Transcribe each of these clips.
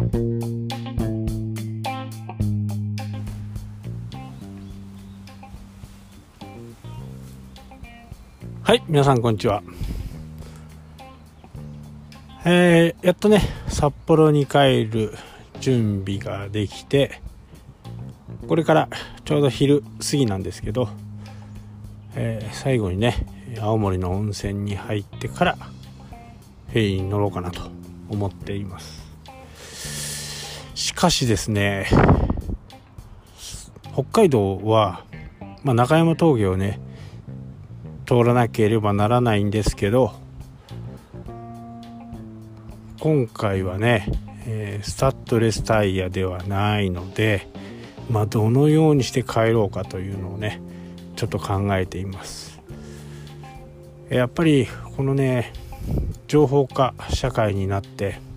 はい皆さんこんにちは。えー、やっとね札幌に帰る準備ができてこれからちょうど昼過ぎなんですけど、えー、最後にね青森の温泉に入ってからフェリーに乗ろうかなと思っています。しかしですね北海道は、まあ、中山峠をね通らなければならないんですけど今回はね、えー、スタッドレスタイヤではないので、まあ、どのようにして帰ろうかというのをねちょっと考えています。やっぱりこのね情報化社会になって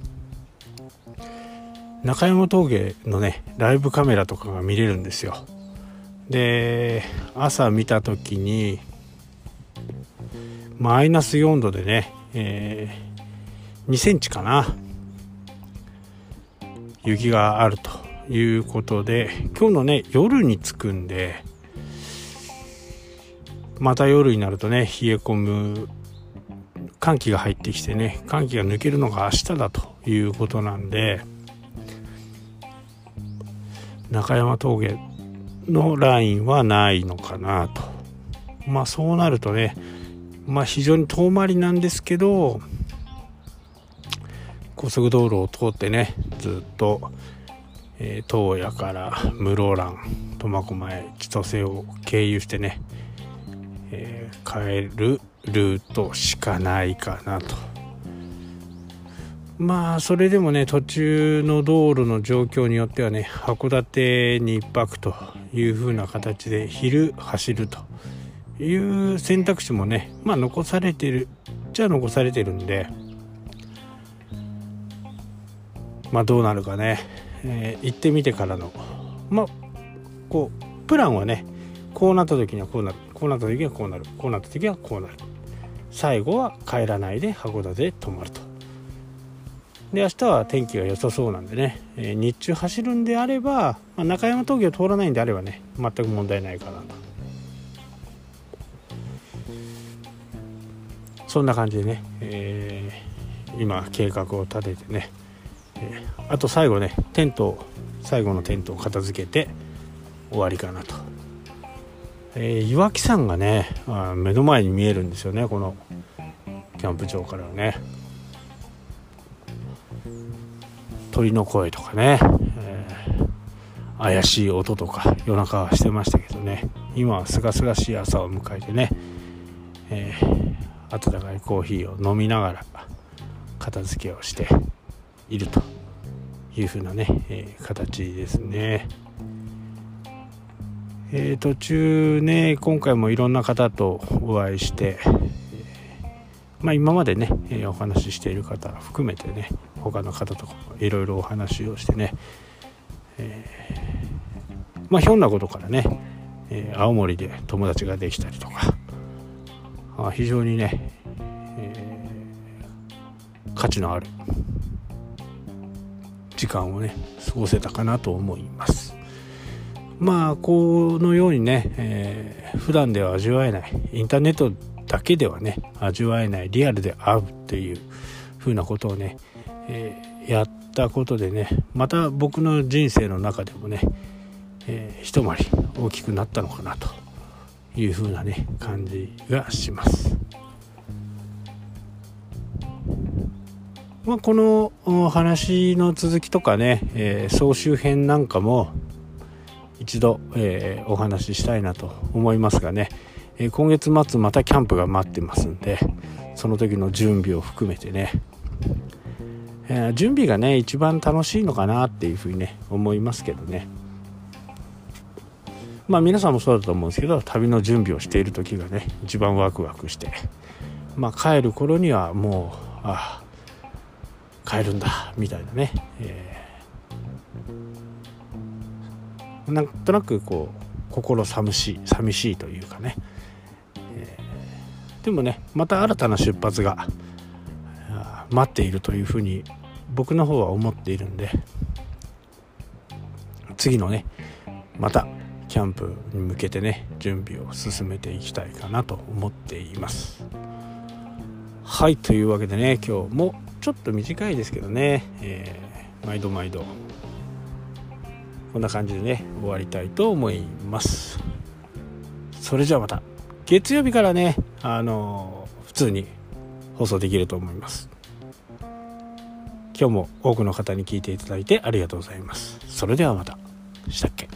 中山峠のねライブカメラとかが見れるんですよ。で朝見た時にマイナス4度でね、えー、2センチかな雪があるということで今日のね夜に着くんでまた夜になるとね冷え込む寒気が入ってきてね寒気が抜けるのが明日だということなんで中山峠のラインはないのかなと。まあそうなるとねまあ非常に遠回りなんですけど高速道路を通ってねずっと、えー、東野から室蘭苫小牧千歳を経由してね、えー、帰るルートしかないかなと。まあそれでもね途中の道路の状況によってはね函館に1泊という風な形で昼走るという選択肢もねまあ残されてるじゃあ残されてるんでまあどうなるかね、えー、行ってみてからのまあこうプランはねこうなった時にはこうなるこうなった時にはこうなるこうなった時にはこうなる。最後は帰らないで函館で泊まると。で明日は天気が良さそうなんでね、えー、日中走るんであれば、まあ、中山峠を通らないんであればね全く問題ないかなと。そんな感じでね、えー、今計画を立ててね、えー、あと最後ねテント最後のテントを片付けて終わりかなと。えー、岩木山がねあ目の前に見えるんですよねこのキャンプ場からはね。鳥の声とかね、えー、怪しい音とか夜中はしてましたけどね。今はすがすがしい朝を迎えてね、えー、温かいコーヒーを飲みながら片付けをしているという風なね、えー、形ですね。えー、途中ね今回もいろんな方とお会いして、まあ、今までね、え、お話ししている方含めてね他の方とかもいろいろお話をしてね、えまあひょんなことからね、え青森で友達ができたりとかあ非常にね、え価値のある時間をね過ごせたかなと思います。まあこのようにね、えー、普段では味わえないインターネットだけではね味わえないリアルで会うっていう風なことをね、えー、やったことでねまた僕の人生の中でもね、えー、一回り大きくなったのかなという風なね感じがします。まあ、この話の続きとかね、えー、総集編なんかも一度、えー、お話ししたいなと思いますがね、えー、今月末またキャンプが待ってますんでその時の準備を含めてね、えー、準備がね一番楽しいのかなっていうふうにね思いますけどね。まあ皆さんもそうだと思うんですけど旅の準備をしている時がね一番ワクワクして。まあ帰る頃にはもうああ帰るんだみたいなね、えーなんとなくこう心寂しい寂しいというかね、えー、でもねまた新たな出発が待っているというふうに僕の方は思っているんで次のねまたキャンプに向けてね準備を進めていきたいかなと思っています。はいというわけでね今日もちょっと短いですけどね、えー、毎度毎度こんな感じでね終わりたいと思います。それじゃあまた月曜日からねあのー、普通に放送できると思います。今日も多くの方に聞いていただいてありがとうございます。それではまた。したっけ？